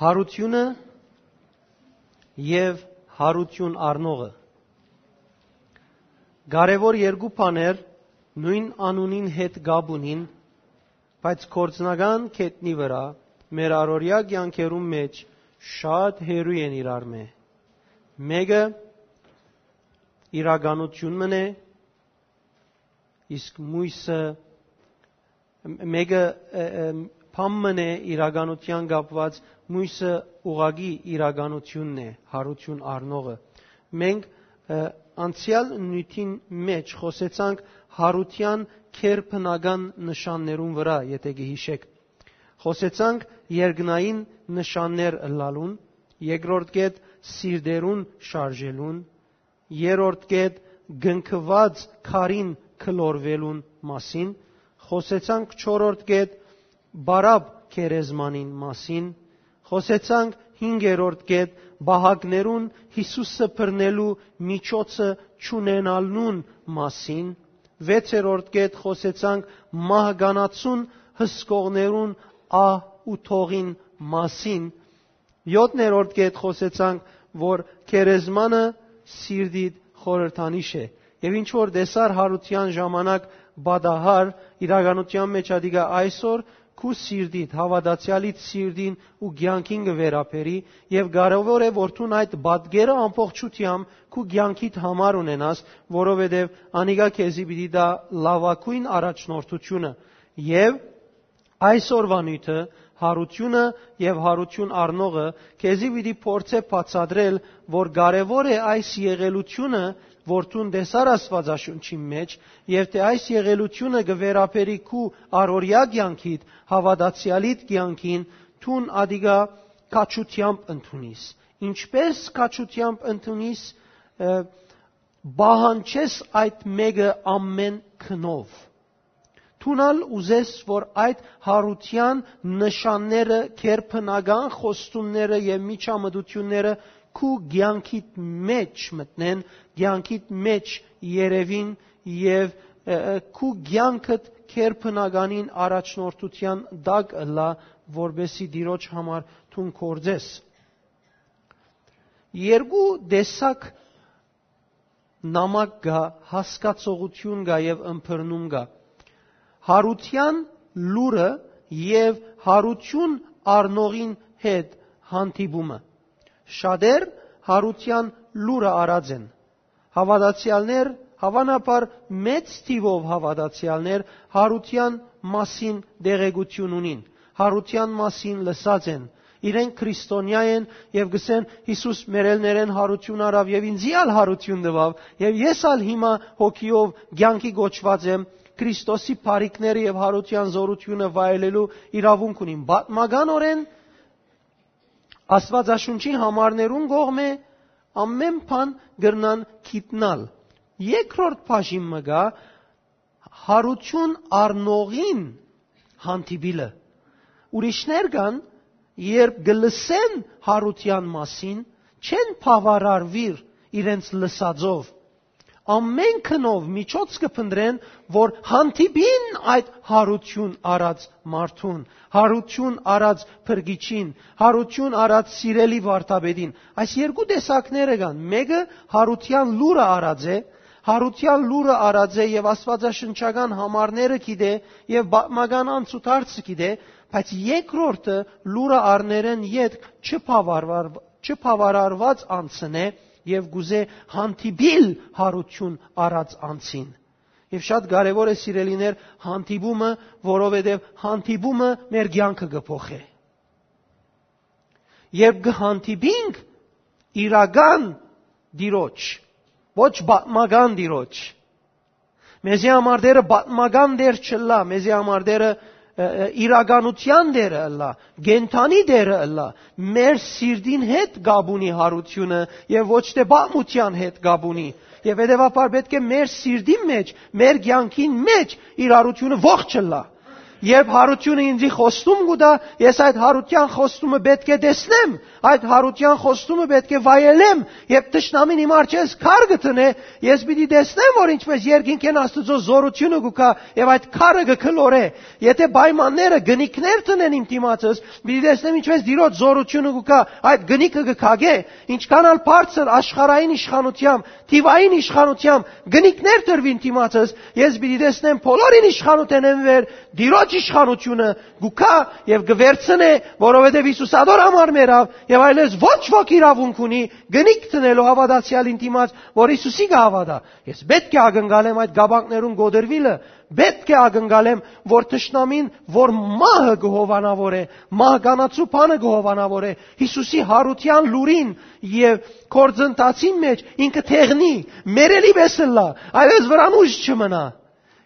Հարությունը եւ հարություն առնողը Կարևոր երկու բաներ նույն անունին հետ գաբ ունին, բայց կորցնական կետնի վրա մեր առօրյա կյանքերում մեջ շատ հերույ են իրար մե։ Մեկը իրականությունն է, իսկ մույսը մեկը փամմն է իրականության կապված մույսը ուղագի իրականությունն է հարություն առնողը մենք անցյալ նյութին մեջ խոսեցանք հարության քերբնական նշաններուն վրա եթե գհիշեք խոսեցանք երկնային նշաններ լալուն երկրորդ կետ սիրդերուն շարժելուն երրորդ կետ գնքված քարին քլորվելուն մասին խոսեցանք 4-րդ կետ բարապ քերեզմանին մասին խոսեցանք 5-րդ կետ բահակներուն Հիսուսը բռնելու միջոցը ճունենալնուն մասին 6-րդ կետ խոսեցանք մահկանացուն հսկողներուն ահ ու թողին մասին 7-րդ կետ խոսեցանք որ քերեզմանը սիրդիդ խորհրդանիշ է եւ ինչ որ դեսար հարության ժամանակ բադահար իրականության մեջ ադիգա այսօր քու սիրդիդ հավատացյալիդ սիրդին ու ցանկին կվերապերի եւ կարեւոր է որ դու այդ բադգերը ամբողջությամբ քու ցանկիդ համար ունենաս որովհետեւ անիգա քեզի պիտի դա լավակույն առաջնորդությունը եւ այսօրվա նույթը հարությունը եւ հարություն առնողը քեզի պիտի փորձե բացադրել որ կարեւոր է այս եղելությունը որթուն դեսար Աստվածաշունչի մեջ եւ թե այս եղելությունը գվերապերի քու առօրյա կյանքիդ հավատացյալիդ կյանքին թուն ադիգա կաչությամբ ընդունիս ինչպես կաչությամբ ընդունիս բահանչես այդ մեկը ամեն քնով Թունալ ուզես, որ այդ հարության նշանները, քերփնական խոստումները եւ միջամտությունները քու ցանկիտ մեջ մտնեն, ցանկիտ մեջ երևին եւ քու ցանկդ քերփնականին առաջնորդության դակ լա, որբեսի դիրոջ համար թուն կորձես։ Երկու դեսակ նամակ գա, հասկացողություն գա եւ ըմբռնում գա։ Հարության լուրը եւ հարություն առնողին հետ հանդիպումը շատեր հարության լուրը արած են։ Հավատացյալներ, հավանաբար մեծ թիվով հավատացյալներ հարության մասին դեղեցություն ունին, հարության մասին լսած են, իրենք քրիստոնյա են եւ գսեն Հիսուս մերելներեն հարություն արավ եւ ինձիալ հարություն տվավ եւ ես ալ հիմա հոգիով ցանկի գոչված եմ Քրիստոսի բարիկները եւ հարության զորությունը վայելելու իրավունք ունին։ Բատմականորեն Աստվածաշունչի համարներուն կողմէ ամեն բան գրնան գիտնալ։ Երկրորդ բաժինը գա հարություն առնողին հանդիպիլը։ Ուրիշներ կան, երբ գլսեն հարության մասին, չեն բավարարվիր իրենց լսածով ամեն քնով միջոց կփնտրեն, որ հանդիպին այդ հարություն արած մարդուն, հարություն արած փրկիչին, հարություն արած սիրելի վարտաբեդին։ Այս երկու տեսակները կան։ Մեկը հարության լուրը արած է, հարության լուրը արած է եւ աստվածաշնչական համարները գիտե եւ բազմական անցուդարձը գիտե, բայց երկրորդը լուրը առներեն յետ չփավարարված անցնե եւ գուզե հանդիպիլ հարություն առած անցին։ Եվ շատ կարևոր է սիրելիներ հանդիպումը, որովհետև հանդիպումը մեր կյանքը կփոխի։ Երբ կհանդիպինք իրական դիրոջ, ոչ բատմական դիրոջ, մեզի համար դերը բատմական դեր չլա, մեզի համար դերը իրականության դերը ըլլա, գենթանի դերը ըլլա, մեր սիրդին հետ գաբունի հարությունը եւ ոչ թե բամության հետ գաբունի։ Եվ հետեւաբար պետք է մեր սիրդի մեջ, մեր ցանկին մեջ իրարությունը ողջ լա։ Երբ հարությունը ինձի խոստում գուտա, ես այդ հարության խոստումը պետք է տեսնեմ, այդ հարության խոստումը պետք է վայելեմ, եւ տշնամին իմ արջես քար գտնե, ես պիտի տեսնեմ, որ ինչպես երկինքեն Աստծո զորությունը գուկա եւ այդ քարը գքլորե։ Եթե պայմանները գնիկներ տնեն իմ դիմացս, պիտի տեսնեմ ինչպես դիրոց զորությունը գուկա, այդ գնիկը գքագե, ինչքանալ բարձր աշխարհային իշխանությամբ, թիվային իշխանությամբ գնիկներ տրվին դիմացս, ես պիտի տեսնեմ բոլորին իշխանութենեն վեր Ոչ իշխանությունը գուքա եւ գվերցնե, որովհետեւ Հիսուսադոր համար մերավ եւ այլես ոչ ոք իրավունք ունի գնիկ տնելու հավատացյալին դիմաց, որ Հիսուսի գավադա։ Ես պետք է ակնկալեմ այդ գաբանքներուն գոդերվիլը, պետք է ակնկալեմ, որ ճշնամին, որ մահը գհովանավոր է, մահկանացու բանը գհովանավոր է, Հիսուսի հարության լուրին եւ կորձընթացին մեջ ինքը թեղնի, մերելի բեսլա, այլես վրան ուժ չմնա։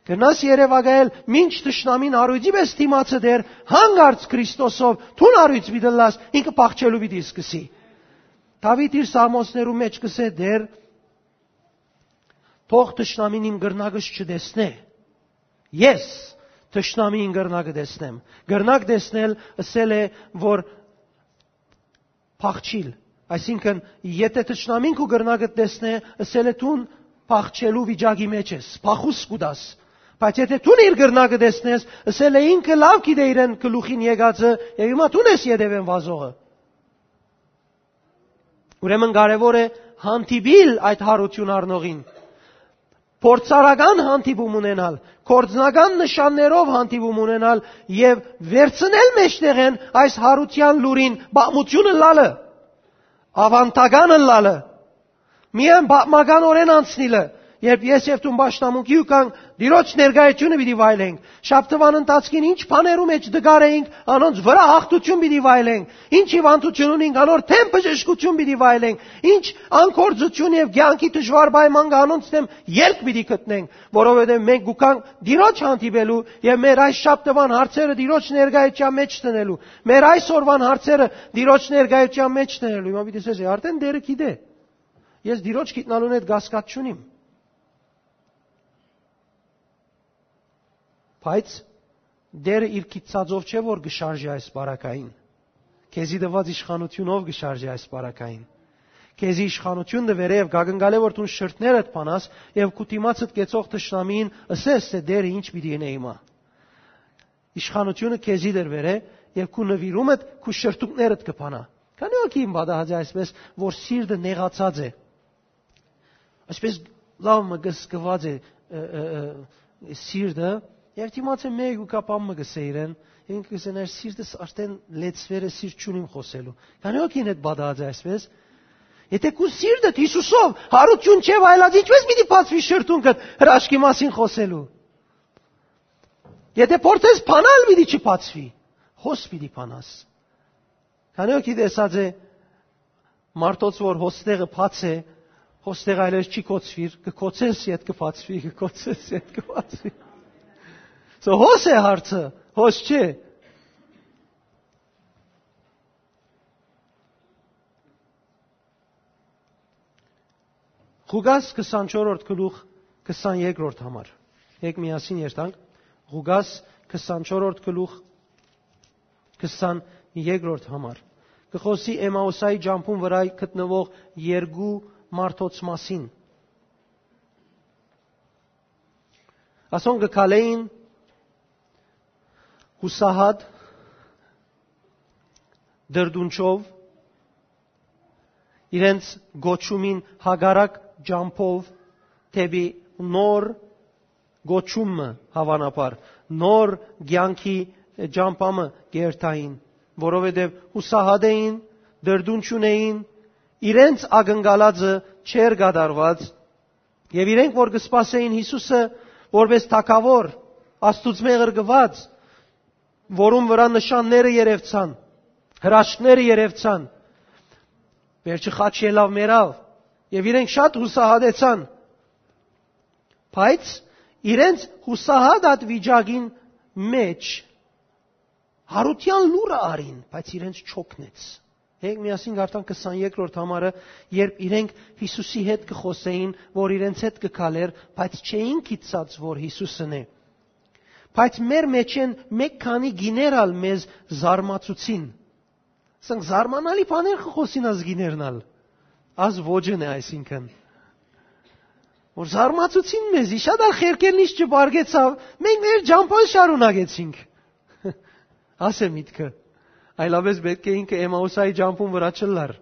Գնաս Երևակայել, ինչ ճշնամին արույցի պես դիմացը դեր, հանգարց Քրիստոսով, թուն արույց մի դլաս, ինքը փախչելու պիտի սկսի։ Դավիթ իր սամոսներու մեջ կսե դեր թող ճշնամին իմ գրնագս չդեսնե։ Ես ճշնամին գրնագը դեսնեմ։ Գրնակ դեսնել ասել է, որ փախչիլ Այսինքն, եթե ճշնամին քու գրնագը տեսնե, ասել է դու փախչելու վիճակի մեջ ես, փախուս կուտաս, Բայց եթե դու իր գրնակը տեսնես, ասել է ինքը լավ գիտե իրեն գլուխին եկածը, եւ հիմա դու ես յետևեն վազողը։ Ուրեմն կարևոր է հանդիպիլ այդ հարություն առնողին։ Փորձարական հանդիպում ունենալ, կորձնական նշաններով հանդիպում ունենալ եւ վերցնել մեջտեղեն այս հարության լուրին բամությունը լալը, ավանտականը լալը, միայն բամականորեն անցնիլը, Երբ ես եւ տուն ճաշնամունքի ու կան դիրոջ ներկայությունը պիտի վայելենք։ Շաբթվան ընթացքին ինչ բաներու մեջ դգարեինք, անոնց վրա հաղթություն պիտի վայելենք։ Ինչ հիվանդություն ունենք, անոր թեմ բժշկություն պիտի վայելենք։ Ինչ անկորձություն եւ ցանկի դժվար պայման կանոնց թեմ ելք պիտի գտնենք, որովհետեւ մենք գուքանք դիրոջ հանդիպելու եւ մեր այս շաբթվան հարցերը դիրոջ ներկայության մեջ տնելու։ Մեր այսօրվան հարցերը դիրոջ ներկայության մեջ տնելու։ Հիմա պիտի ասես, արդեն դերը գիտե։ Ես դիրոջ գիտնալուն հետ գասկած չունիմ։ Բայց դերը իր քիծածով չէ որ գշարժի այս բարակային։ Քեզի դված իշխանությունով գշարժի այս բարակային։ Քեզի իշխանություն դվերը եւ գագնգալե որ դու շրտներդ փանաս եւ կուտիմացդ կեցող տշնամին ասես թե դերը ինչ պիտի ենե հիմա։ Իշխանությունը քեզի դրվերը եւ քու նվիրումդ քու շրտուկներդ կփանա։ Քանի օքի իմ բադահաձ այսպես որ սիրտը նեղացած է։ Այսպես լավ մգսկված է սիրտը Եվ դիմացը մեկ ու կապամը գսեիրեն, ինքը գսեներ սիրտս արդեն լեցվերը սիրտ չունիմ խոսելու։ Քանի օքին այդ բադած այսպես։ Եթե քու սիրտը Հիսուսով հարություն չէ վայելած, ինչպես պիտի բացվի շրթունքդ հրաշքի մասին խոսելու։ Եթե փորձես փանալ, պիտի չբացվի։ Հոս պիտի փանաս։ Քանի օքի տեսած է մարդոց որ հոստեղը բաց է, հոստեղը այլևս չի կոծվիր, կկոծես, իդ կբացվի, կկոծես, իդ կբացվի։ So հոս է հարցը, հոս չէ։ Ղուգաս 24-րդ գլուխ 23-րդ համար։ Եկ միասին երթանք։ Ղուգաս 24-րդ գլուխ 23-րդ համար։ Կխոսի Էմաուսայի ջամփուն վրա գտնվող երկու մարդոց մասին։ Ասոն գկալեին հուսահատ դրդունչով իրենց գոչումին հագարակ ջամփով թեպի նոր գոչումը հավանաբար նոր ցանկի ջամփամը գերտային որովհետև հուսահատ էին դրդունչ ունեին իրենց ակնկալածը չեր գադարված եւ իրենք որ կսպասեին Հիսուսը որպես թակավոր աստուծո մեղրգված որում վրա նշանները երևցան, հրաշքները երևցան։ Վերջը խաչ ելավ մերավ եւ իրենք շատ հուսահատեցան։ Բայց իրենց հուսահատ վիճակին մեջ հարության լուրը արին, բայց իրենց չոքնեց։ Եկ միասին գարտան 22-րդ համարը, երբ իրենք Հիսուսի հետ կխոսեին, որ իրենց հետ կգալեր, բայց չէին գիտած, որ Հիսուսն է։ բայց մեր մեջ են մեկ քանի գիներալ մեզ զարմացուցին։ Սանք զարմանալի բաներ խոսին ազ գիներնալ։ Ազ ոջն է այսինքն։ Որ զարմացուցին մեզ, շատ ալ խերկելն ինչ չբարգեցավ, մենք մեր ջամփան շարունակեցինք։ Ասե միտքը։ Այլապես պետք է ինքը Էմաուսայի ջամփուն վրա չլար։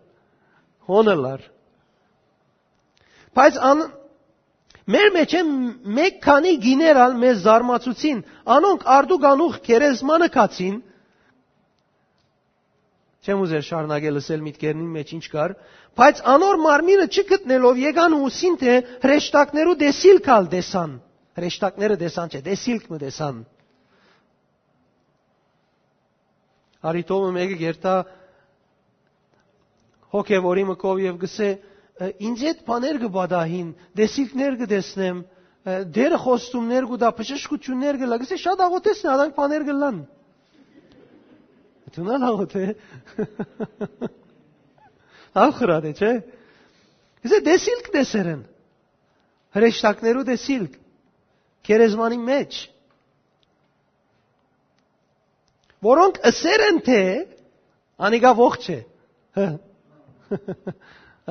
Հոնը լար։ Բայց ան Մեր մեջ են մեկ քանի գիներալ մեզ զարմացուցին, անոնք արդուգանուխ քերեզմանը կացին։ Չեմ ուզեր շարունակել լսել միտքերնին մեջ ինչ կար, բայց անոր մարմինը չգտնելով եկան ուսին թե հրեշտակներու դեսիլքալ դեսան։ Հրեշտակները դեսան չէ, դեսիլք մը դեսան։ Արիտոմը մեկը գերտա հոգևորի մկով եւ գսե ինձ այդ բաներ կբադահին, դեսիքներ կդեսնեմ, դերը խոստումներ կուտա, բժշկություններ կլա, գսե շատ աղոթեսն արանք բաներ կլան։ Դունալ աղոթ է։ Ախրատ է, չէ։ Գսե դեսիլք դեսերեն։ Հրեշտակներու դեսիլք։ Քերեզմանի մեջ։ Որոնք ըսեր են թե անիգա ողջ է։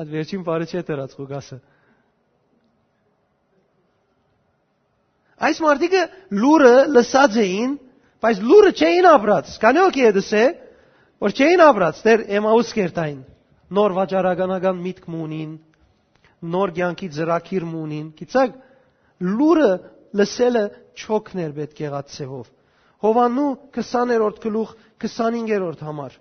Այդ վերջին բառը չէ դրած Ղուկասը։ Այս մարդիկը լուրը լսած էին, բայց լուրը չէին ապրած։ Կանյոք է դսե, որ չէին ապրած, դեր Էմաուս կերտային։ Նոր վաճառականական միտք մունին, նոր կյանքի ծրակիր մունին։ Գիտեք, լուրը լսելը չոքներ պետք եղած ցևով։ Հովանու 20-րդ գլուխ 25-րդ համար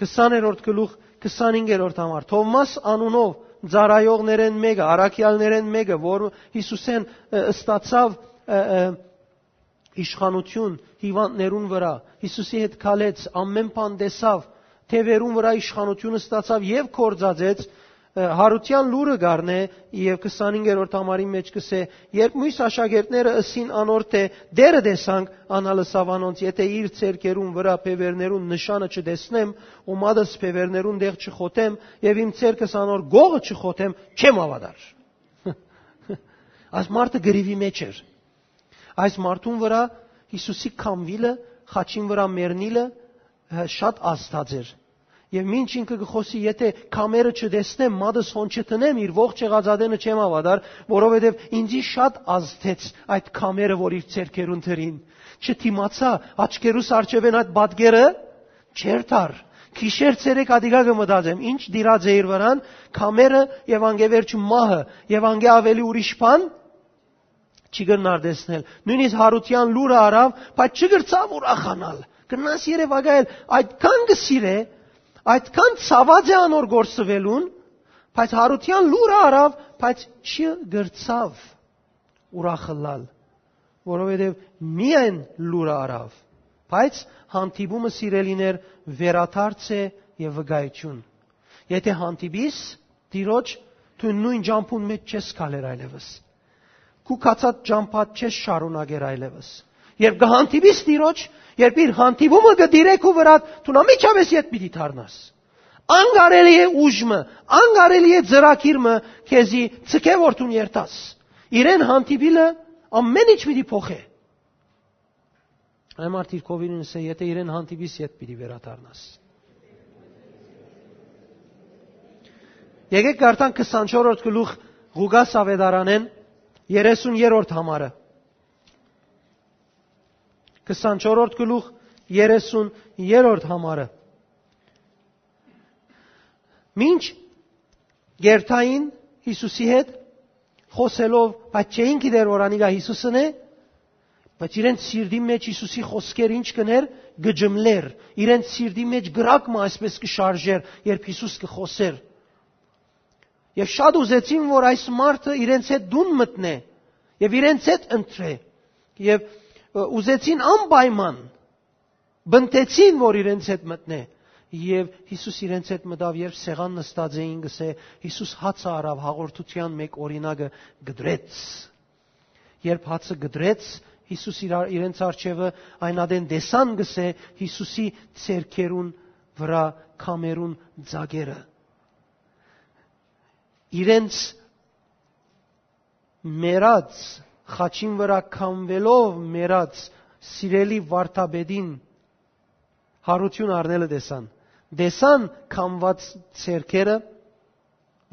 20-րդ գլուխ 25-րդ համար. Թովմաս անունով ծարայողներեն մեկը, արաքյալներեն մեկը, որ Հիսուսեն ստացավ իշխանություն հիվանդներուն վրա, Հիսուսի հետ քալեց, ամեն բան տեսավ, թևերուն վրա իշխանությունը ստացավ եւ կորձածեց, հարության լուրը գառնե եւ 25-րդ համարի մեջ կսե երբ մույս աշակերտները ըսին անորդ է դերը դեսանք անալսավ անոնց եթե իր ցերկերուն վրա փևերներուն նշանը չդեսնեմ ու մադս փևերներուն դեղ չխոթեմ եւ իմ ցերկս անոր գողը չխոթեմ չեմ ավադար այս մարդը գրիվի մեջ էր այս մարդուն վրա Հիսուսի կամվիլը խաչին վրա մեռնիլը շատ աստած էր Եվ ինչ ինքը գխոսի, եթե կամերը չդեսնեմ, մադս հոն չտնեմ, իր ողջ եղածադենը չեմ ավադար, որովհետև ինձի շատ ազդեց այդ կամերը, որ իր ցերկերուն թրին։ Չթիմացա, աչքերուս արջևեն այդ բադգերը չեր թար։ Քիշեր ցերեկ ադիգա մտածեմ, ինչ դիրած է իր վրան, կամերը եւ անգևերջ մահը եւ անգե ավելի ուրիշ բան չի գնարդեսնել։ Նույնիսկ հարության լուրը արավ, բայց չգրծավ ուրախանալ։ Գնաս Երևանայել, այդքան գսիրե, այդքան ցաված է անոր գործվելուն, բայց հարության լուրը արավ, բայց չգրծավ ուրախլալ, որովհետև միայն լուրը արավ, բայց հանդիպումը սիրելիներ վերաթարց է եւ վգայություն։ Եթե հանդիպիս, դիրոջ դու նույն ջամփուն մեջ չես կալեր այլևս։ Քու կացած ջամփատ չես շարունակեր այլևս։ Երբ կհանդիպիս դիրոջ, երբ իր հանդիպումը կդիրեք ու վրա, դու նամիջավես իդ պիտի դառնաս։ Անգարելի է ուժմը, անգարելի է ծրակիրը քեզի ցկե որտուն երտաս։ Իրեն հանդիպիլը ամեն ինչ պիտի փոխե։ Այն մարդիկ կովինն ասե, եթե իրեն հանդիպիս, իդ պիտի վերադառնաս։ Եկեք գարտան 24-րդ գլուխ Ղուգաս ավետարանեն 30-րդ համարը։ 24-րդ գլուխ 30-րդ համարը։ Մինչ գերթային Հիսուսի հետ խոսելով, բայց չէին գիտեր որ անիգա Հիսուսն է, բայց իրենց սիրտի մեջ Հիսուսի խոսքեր ինչ կներ գջմլեր, իրենց սիրտի մեջ գրակը այսպես կշարժեր, երբ Հիսուս կխոսեր։ Եվ շատ ուզեցին, որ այս մարդը իրենց հետ դուն մտնե եւ իրենց հետ ընտրե։ Եվ ուզեցին անպայման բնտեցին, որ իրենց հետ մտնե։ Եվ Հիսուս իրենց հետ մտավ, երբ սեղան նստած էին, գսե Հիսուս հացը արավ հաղորդության մեկ օրինակը գդրեց։ Երբ հացը գդրեց, Հիսուս իրենց արջևը այնադեն դեսան գսե Հիսուսի ցերկերուն վրա կամերուն ձագերը։ Իրենց մերած խաչին վրա կամվելով մերած սիրելի վարդապետին հարություն առնելը տեսան։ Դեսան կամված ցերքերը,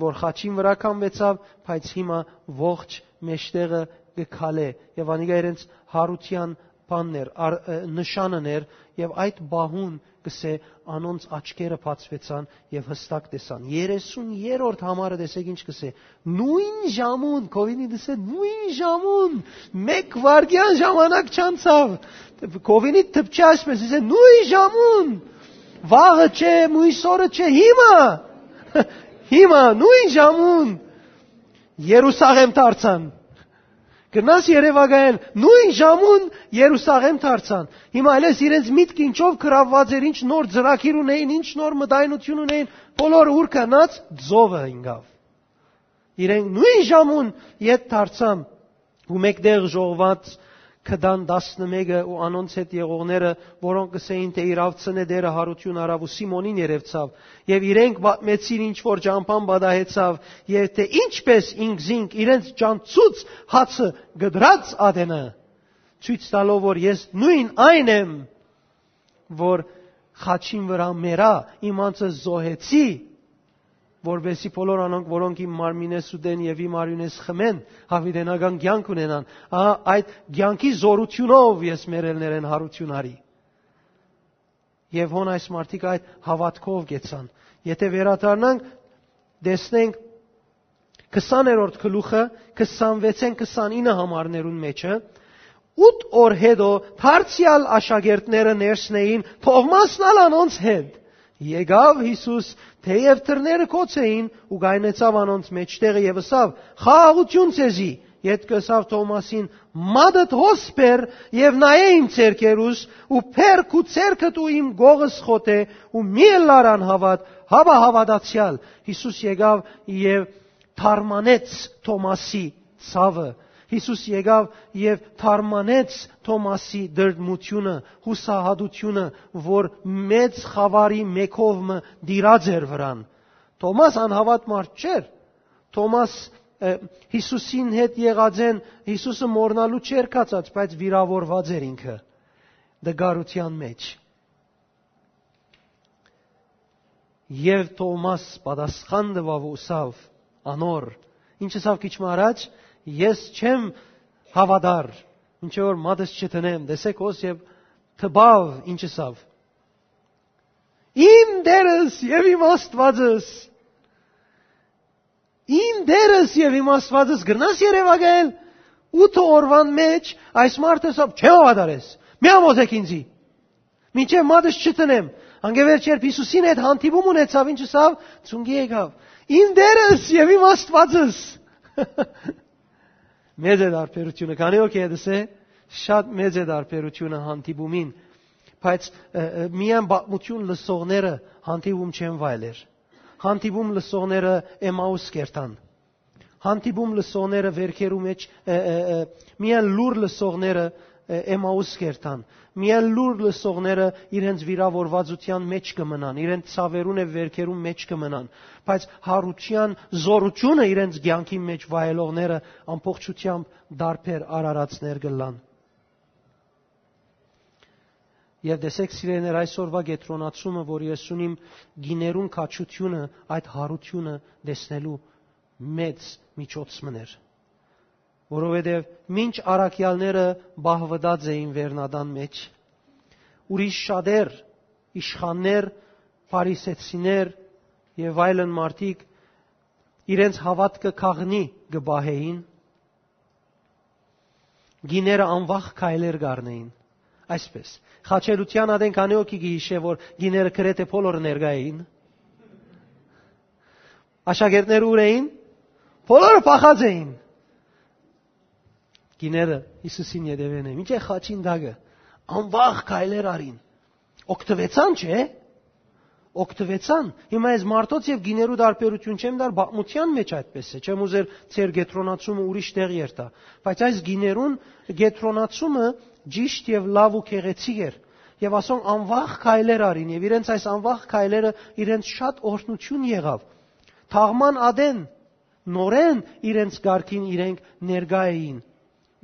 որ խաչին վրա կամվեցավ, բայց հիմա ողջ մեջտեղը գքալե եւ անիկա իրենց հարության բաններ, նշանն էր եւ այդ բահուն կսե անոնց աչքերը բացվեցան եւ հստակ տեսան 33-րդ համարը տեսեք ինչ կսե նույն ժամուն կովինի դսե նույն ժամուն մեկ վարգյան ժամանակ չանցավ կովինի թփչի ասպես դսե նույն ժամուն վաղը չէ մույսորը չէ հիմա հիմա նույն ժամուն Երուսաղեմ դարձան Գնաս Երևանայել, նույն ժամուն Երուսաղեմ դարձան։ Հիմա այլես իրենց միտք ինչով գրավված էր, ինչ նոր ծրագիր ունեին, ինչ նոր մտայնություն ունեին, բոլորը ուր կանած ձովը ինգավ։ Իրենք նույն ժամուն իդ դարձան ու մեկտեղ ժողված կդան 11-ը ու անոնց հետ եղողները, որոնք կսեին թե իրավ ծնեդերը հարություն արավ ու Սիմոնին երևցավ, եւ իրենք մեծին ինչ որ ճամփան բադահեցավ, եւ թե ինչպես ինքզինք իրենց ճանցուց հացը գդրած ադենը, ցույց տալով որ ես նույն այն եմ, որ խաչին վրա մերա իմ անձը զոհեցի որբեսի բոլոր անոնք, որոնք իմ մարմինես ուտեն եւ իմ արյունես խմեն, հավիտենական կյանք ունենան։ Ահա այդ կյանքի զորությունով ես մերելներ են հարություն արի։ Եվ հոն այս մարդիկ այդ հավատքով գեցան։ Եթե վերադառնանք, տեսնենք 20-րդ գլուխը 26-ին 29 համարներուն մեջը 8 օր հետո Թարցիալ աշակերտները ներսնեին Թովմասն ալանոնց հետ Եկավ Հիսուս, թեև թրները կոց էին ու գայնեցավ անոնց մեջտեղը եւ ասավ. «Խաղաղություն ցեզի»։ Ետ կսավ Թոմասին. «Մադդ հոսպեր եւ նայե իմ ցերկերուս ու փերք ու ցերկդ ու իմ գողս խոթե ու մի լարան հավատ, հավա հավատացյալ»։ Հիսուս եկավ եւ թարմանեց Թոմասի ցավը Հիսուս եկավ եւ թարմանեց Թոմասի դրդմությունը, հուսահատությունը, որ մեծ խավարի մեկովը դիրած էր վրան։ Թոմաս անհավատ մարդ չէր։ Թոմաս Հիսուսին հետ եղած են, Հիսուսը մորնալու չէր կացած, բայց վիրավորված էր ինքը դգարության մեջ։ Եվ Թոմաս պատասխան տվավ ուսավ անոր։ Ինչը սավ քիչ առաջ ես չեմ հավատար, ինչ որ մատս չտնեմ, դեսեք ոս եւ թբավ ինչսավ։ Իմ դերս եւ իմ Աստվածս Իմ դերս եւ իմ Աստվածս գրնաս Երևանայել 8 օրվան մեջ այս մարդը սա չեմ հավատարես։ Մի ամոզեք ինձի։ Մինչև մատս չտնեմ։ Անգևեր չեր Հիսուսին հետ հանդիպում ունեցավ ինչսավ, ծունգի եկավ։ Իմ դերս եւ իմ Աստվածս մեծ է դարբերությունը, քանի օքի է դսե, շատ մեծ է դարբերությունը հանդիպումին, բայց միայն բացմություն լսողները հանդիպում չեն վայելեր։ Հանդիպում լսողները Էմաուս կերտան։ Հանդիպում լսողները վերքերու մեջ միայն լուր լսողները Էմաուս կերտան։ Միայն լուր լսողները իրենց վիրավորվածության մեջ կմնան, իրենց ցավերուն եւ վերքերուն մեջ կմնան, բայց հարության զորությունը իրենց ցանկի մեջ վայելողները ամբողջությամբ դարբեր արարածներ կլան։ Եվ տեսեք սիրեներ այսօրվա գետրոնացումը, որ ես ունիմ գիներուն քաչությունը, այդ հարությունը տեսնելու մեծ միջոցներ որովհետև մինչ արաքյալները բահվդած էին վերնադան մեջ ուրիշ շատեր իշխաններ փարիսեցիներ եւ այլն մարդիկ իրենց հավատքը քաղնի գբահեին գիները անվախ քայլեր գարնեին այսպես խաչելության ադեն քանի օքի գիշե որ գիները գրեթե բոլորը ներկա էին աշակերտները ուր էին բոլորը փախած էին գիները Հիսուսին յետևեն է խաչին դագը։ Անվախ քայլեր արին։ Օգտվեցան, չէ՞։ Օգտվեցան։ Հիմա այս մարտոց եւ գիներու դարբերություն չեմ դար բաղմության մեջ այդպես է։ Չեմ ուզեր ծեր գետրոնացումը ուրիշ տեղ երթա։ Բայց այս գիներուն գետրոնացումը ճիշտ եւ լավ ու քեղեցիկ էր եւ ասոն անվախ քայլեր արին եւ իրենց այս անվախ քայլերը իրենց շատ օրհնություն եղավ։ Թաղման ադեն նորեն իրենց ղարքին իրենք ներգա էին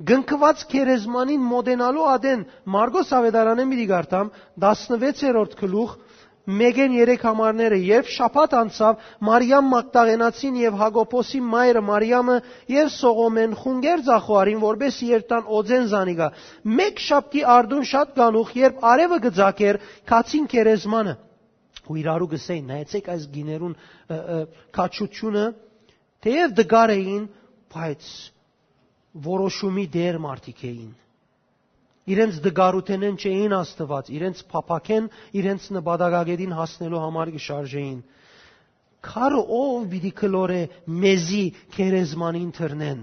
Գնկված քերեզմանին մոդենալու ադեն Մարգոս Ավետարանը մի դիգարտամ 16-րդ գլուխ Մեգեն երեք համարները երբ շապատ անցավ Մարիամ Մագդաղենացին եւ Հակոբոսի մայրը Մարիամը եւ Սողոմեն խունգեր ցախոարին որբես երտան օձեն զանիգա մեկ շապտի արդուն շատ գանուխ երբ արևը գծակեր քացին քերեզմանը ու իրարու գսեին նայեցեք այս գիներուն քաչությունը թեև դգար էին բայց որոշումի դեր մարդիկ էին իրենց դգարութենեն չէին աստված, իրենց փափակեն, իրենց նպատակագետին հասնելու համար գշարժեին։ Քարը ով պիտի կլորե մեզի քերեզմանին թռնեն։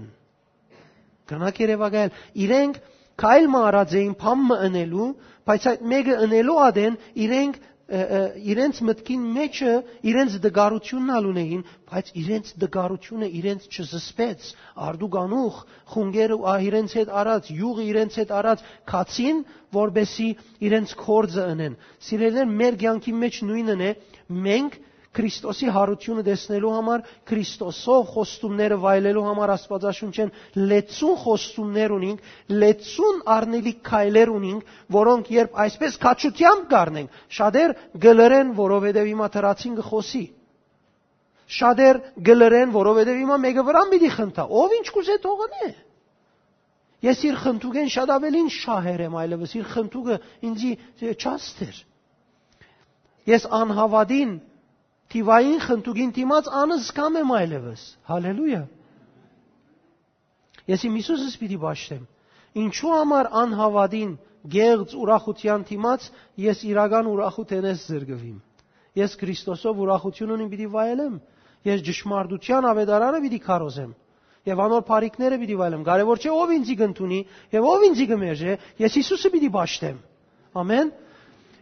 Գնաք երևակայել, իրենք քայլ մարած էին փամը ընելու, բայց այդ մեկը ընելու ադեն իրենք իրենց մտքին մեջը իրենց դգարությունն ալունեին, բայց իրենց դգարությունը իրենց չզսպեց։ Արդուգանուխ խունգերը իրենց հետ արած, յուղը իրենց հետ արած քացին, որբեսի իրենց կորձը ընեն։ Սիրելիներ, մեր կյանքի մեջ նույնն է, մենք Քրիստոսի հարությունը տեսնելու համար, Քրիստոսով խոստումները վայելելու համար Աստվածաշունչեն լեցուն խոստումներ ունենք, լեցուն առնելիք քայլեր ունենք, որոնք երբ այսպես քաչությամբ կառնենք, շատեր գլրեն, որովհետև հիմա թրացին գխոսի։ Շատեր գլրեն, որովհետև հիմա մեկը վրան պիտի խնդա։ Ով ինչ կուզե թողնե։ Ես իր խնդուկեն շատ ավելին շահեր եմ այլևս, իր խնդուկը ինձի չաստեր։ Ես անհավատին թիվային խնդուգին դիմաց անզգամ եմ այլևս։ Հալելույա։ Ես իմ Հիսուսս պիտի ճաշտեմ։ Ինչու համար անհավատին գեղձ ուրախության դիմաց ես իրական ուրախութենես զրկվիմ։ Ես Քրիստոսով ուրախություն ունիմ պիտի վայելեմ։ Ես ճշմարտության ավետարանը պիտի քարոզեմ եւ անոր բարիկները պիտի վայելեմ։ Կարևոր չէ ով ինձի կընտունի եւ ով ինձի կմերժե, ես Հիսուսը պիտի ճաշտեմ։ Ամեն։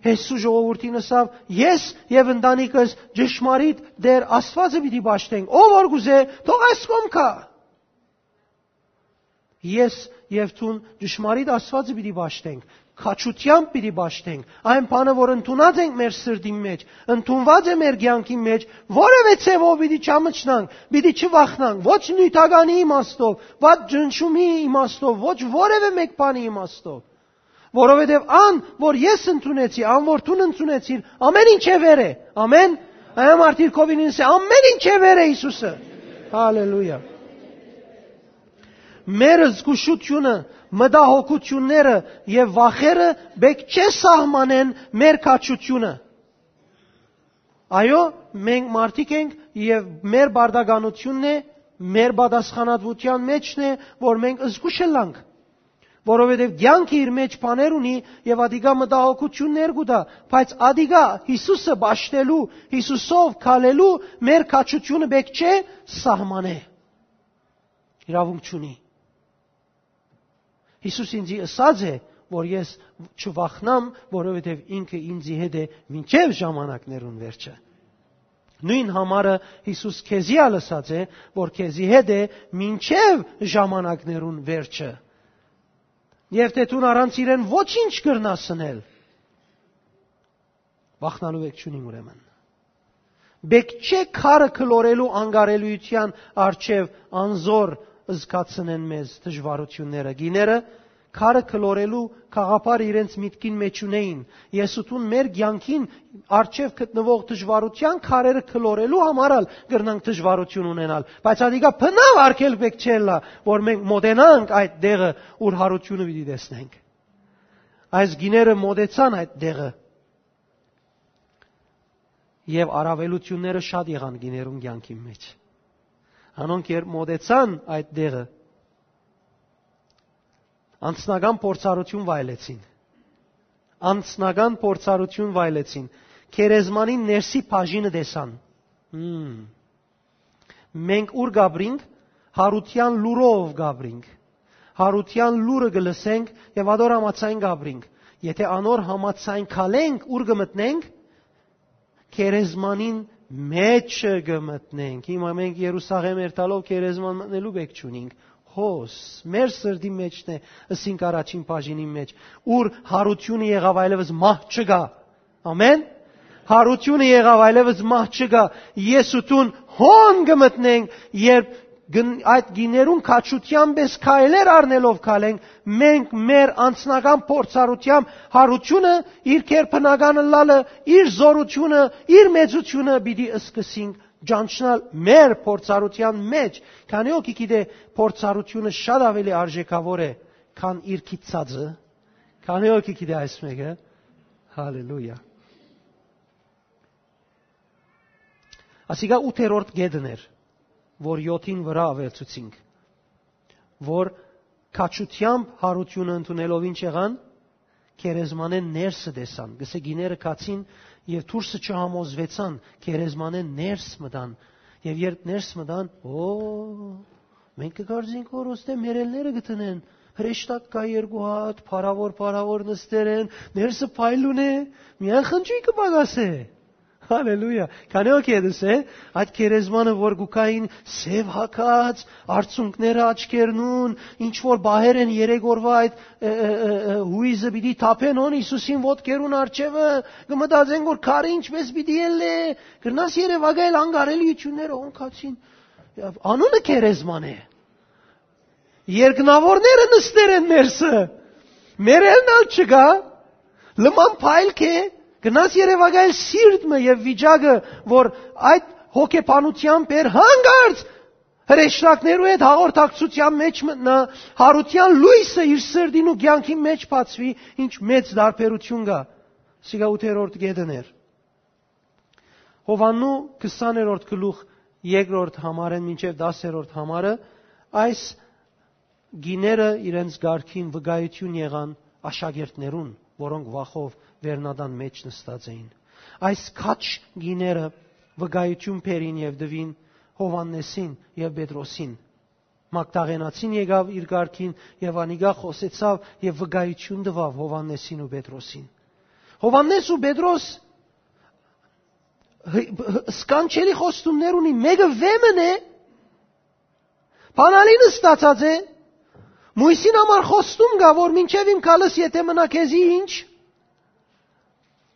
Հեսու ժողովրդին ասավ. Ես եւ ընտանիքս ճշմարիտ դեր Աստվածը պիտի ճաշտենք։ Ով որ գուզե, թող այս կոմքա։ Ես եւ ցուն ճշմարիտ Աստվածը պիտի ճաշտենք քաչությամբ պիտի ճաշտենք այն բանը որ ընդունած ենք մեր սրտի մեջ ընդունված է մեր կյանքի մեջ որևէ ցևով պիտի չամճնանք պիտի չվախնանք ոչ նյութականի իմաստով ոչ ջնշումի իմաստով ոչ որևէ մեկ բանի իմաստով Որովհետև ան, որ ես ընդունեցի, ան, որ դու ընդունեցիր, ամեն ինչ է վեր է։ Ամեն։ Այո, մարդիկ կովին ինձ ամեն ինչ է վեր է Հիսուսը։ Հալելույա։ Մեր զգուշությունը, մտահոգությունները եւ վախերը բեք չէ սահմանեն մեր քաչությունը։ Այո, մենք մարդիկ ենք եւ մեր բարդականությունն է, մեր պատասխանատվության մեջն է, որ մենք զգուշ ենք որովհետև ցանկը իր մեջ բաներ ունի եւ ադիգա մտահոգություններ գուտա, բայց ադիգա Հիսուսը ճաշտելու, Հիսուսով քալելու մեր քաչությունը բեք չէ սահմանե։ Իրավունք չունի։ Հիսուս ինձ ասած է, որ ես չվախնամ, որովհետև ինքը ինձի հետ է մինչև ժամանակներուն վերջը։ Նույն համարը Հիսուս քեզի ալսած է, որ քեզի հետ է մինչև ժամանակներուն վերջը եւ թե դու առանց իրեն ոչինչ կրնասնել։ Վախնալու եք չունիմ ուրեմն։ Բեք չէ քարը քլորելու անգարելիության արչև անզոր զգացնեն մեզ դժվարությունները։ Գիները քարը քլորելու խաղապար իրենց միտքին մեջ ունեին։ Եսուտուն մեր ցանկին արչև գտնվող դժվարության քարերը քլորելու համարալ գրնանք դժվարություն ունենալ, բայց ադիգա փնավ արկել բեք չելա, որ մենք մոդենանք այդ դեղը, ուր հարությունը պիտի տեսնենք։ Այս գիները մոդեցան այդ դեղը։ Եվ արավելությունները շատ եղան գիներուն ցանկի մեջ։ Անոնք երբ մոդեցան այդ դեղը, անցնական փորձառություն վայելեցին։ Անցնական փորձառություն վայելեցին։ Քերեզմանին ներսի բաժինը տեսան։ Հմ։ Մենք ուր գաբրինք հարության լուրով գաբրինք։ Հարության լուրը գլսենք եւ ադոր համացային գաբրինք։ Եթե անոր համացային քալենք ուր գմտնենք քերեզմանին մեջը գմտնենք։ Հիմա մենք Երուսաղեմ երթալով քերեզման մտնելու բեք չունենք հոս մեր սրդի մեջն է ըսինք առաջին բաժինի մեջ ուր հարությունը եղավ այլևս մահ չգա ամեն հարությունը եղավ այլևս մահ չգա ես ու տուն հոն գմտնենք երբ այդ գիներուն քաչությամբ ես քայլեր առնելով քալենք, մենք մեր անձնական փորձառությամբ հարությունը, իր կերպնականը լալը, իր զորությունը, իր մեծությունը պիտի սկսենք ջանչնալ մեր փորձառության մեջ, քանի օքի գիտե փորձառությունը շատ ավելի արժեքավոր է, քան իր քիծածը, քանի օքի գիտե այս մեկը, հալելույա։ Ասիկա 8-րդ գեդն էր, որ 7-ին վրա ավելցուցինք, որ քաչությամբ հարությունը ընդունելով ինչ եղան, քերեզմանեն ներսը դեսան, գսե գիները կացին եւ դուրսը չհամոզվեցան, քերեզմանեն ներս մտան, եւ երբ ներս մտան, օ մենք կգարձինք որ ոստե մերելները գտնեն, հրեշտակ կա երկու հատ, փարավոր փարավոր նստեր են, ներսը փայլուն է, միայն խնջույքը կպագասե։ Հալելույա։ Քանի օքի է այդ քերեզմանը որ գուկային սև հակած, արցունքները աչքերնուն, ինչ որ բահեր են երեք օրվա այդ հույզը պիտի թափեն on Հիսուսին ոտքերուն արջևը, կմտածեն որ քարը ինչպես պիտի ելլե, գրնաս երևակայել անգարելիությունները օնքացին։ Անունը քերեզման է։ Երկնավորները նստեր են ներսը։ Մերելն ալ չգա, լման փայլք է, Գնաց Երևակայել սիրտը եւ վիճակը, որ այդ հոգեբանությամբ էր հանգարց հրեշտակներու հետ հաղորդակցության մեջ մտնա, հարության լույսը իր սրդին ու կյանքի մեջ բացվի, ինչ մեծ դարբերություն կա։ Սիգա 8-րդ գեդներ։ Հովաննու 20-րդ գլուխ 2-րդ համարեն մինչև 10-րդ համարը այս գիները իրենց ղարքին վկայություն եղան աշակերտներուն, որոնք վախով վերնադան մեջ նստած էին։ Այս քաչ գիները վկայություն բերին եւ դվին Հովաննեսին եւ Պետրոսին։ Մակդաղենացին եկավ իր ղարքին եւ անիգա խոսեցավ եւ վկայություն տվավ Հովաննեսին ու Պետրոսին։ Հովաննես ու Պետրոս սկանչելի խոստումներ ունի, մեկը վեմն է, բանալին ստացած է, Մույսին համար խոստում կա, որ մինչև իմ կալս եթե մնա քեզի ինչ,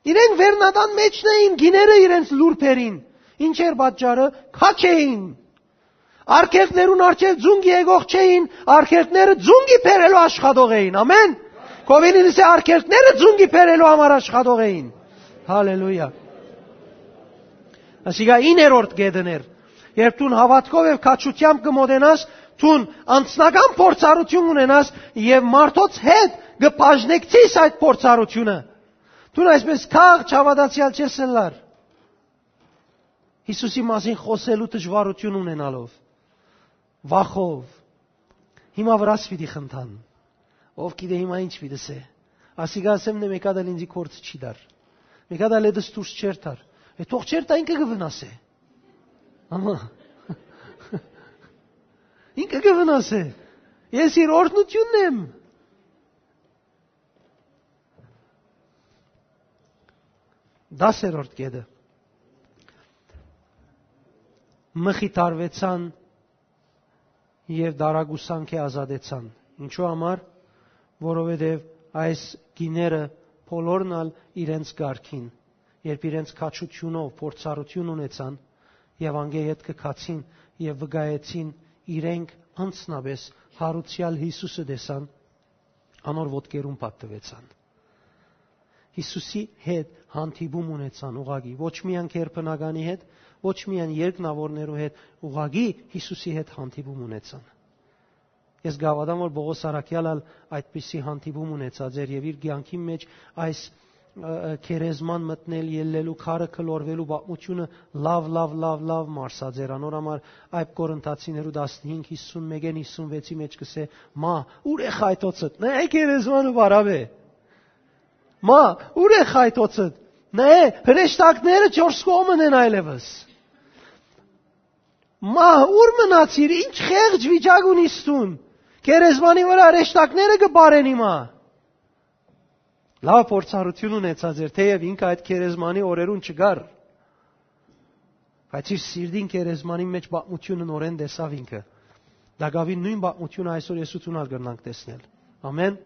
Իրենք վերնադան մեջն էին, գիները իրենց լուրբերին։ Ինչ էր պատճառը։ Քաչ էին։ Արկերտներուն արջև ձունգի եկող չէին, արկերտները ձունգի բերելու աշխատող էին։ Ամեն։ Կովինինս է արկերտները ձունգի բերելու համար աշխատող էին։ Հալելույա։ Ասիկա 9-րդ գեդներ։ Երբ դու հավատքով եւ քաչությամբ կմոտենաս, դու անձնական փորձառություն ունենաս եւ մարդոց հետ կբաժնեկցես այդ փորձառությունը։ Դու այսպես քաղ չավադացյալ չես լար։ Հիսուսի մասին խոսելու դժվարություն ունենալով, վախով, հիմա վրաս պիտի խնդան։ Ով գիտե հիմա ինչ պիտի սե։ Ասիգա ասեմ նե մեկա դալ ինձի կորց չի դար։ Մեկա դալ դս դուրս չեր տար։ Է թող չեր տա ինքը կվնասե։ Ամա։ Ինքը կվնասե։ Ես իր օրհնությունն եմ։ 10-րդ կետը. Մխիթարվեցան եւ դարագուսանքի ազատեցան ինչու համար? Որովհետեւ այս գիները բոլորնալ իրենց ղարքին երբ իրենց քաչությունով փորձառություն ունեցան եւ անգե հետ կքացին եւ վգայեցին իրենք անցնաբես հարուցյալ Հիսուսը տեսան անոր ոտքերուն պատտվեցան Հիսուսի հետ հանդիպում ունեցան ուղագի, ոչ միայն քերբնականի հետ, ոչ միայն երկնավորներու հետ, ուղագի Հիսուսի հետ հանդիպում ունեցան։ Ես գավադամ որ Բողոս Արաքյալը այդպիսի հանդիպում ունեցած էր եւ իր ցանկի մեջ այս քերեզման մտնել ելլելու քարը կլորվելու բացությունը լավ լավ լավ լավ մարսած էր անոր համար այդ կորինթացիներու 15 51-ին 56-ի մեջ կսե մա ուր է խայտոցը նայ քերեզմանը բարավ է Մա, ուր է խայտոցը։ Նայ, հրեշտակները չորս կողմն են այլևս։ Մա, ուր մնացիր, ինչ խեղճ վիճակ ունիս տուն։ Կերեզմանի վրա հրեշտակները կբարեն հիմա։ Լավ փորձառություն ունեցած էր, թեև ինքը այդ կերեզմանի օրերուն չգար։ Բայց իր սիրդին կերեզմանի մեջ բացությունը նորեն տեսավ ինքը։ Դա գավի նույն բացությունը այսօր ես ուսունալ կրնանք տեսնել։ Ամեն։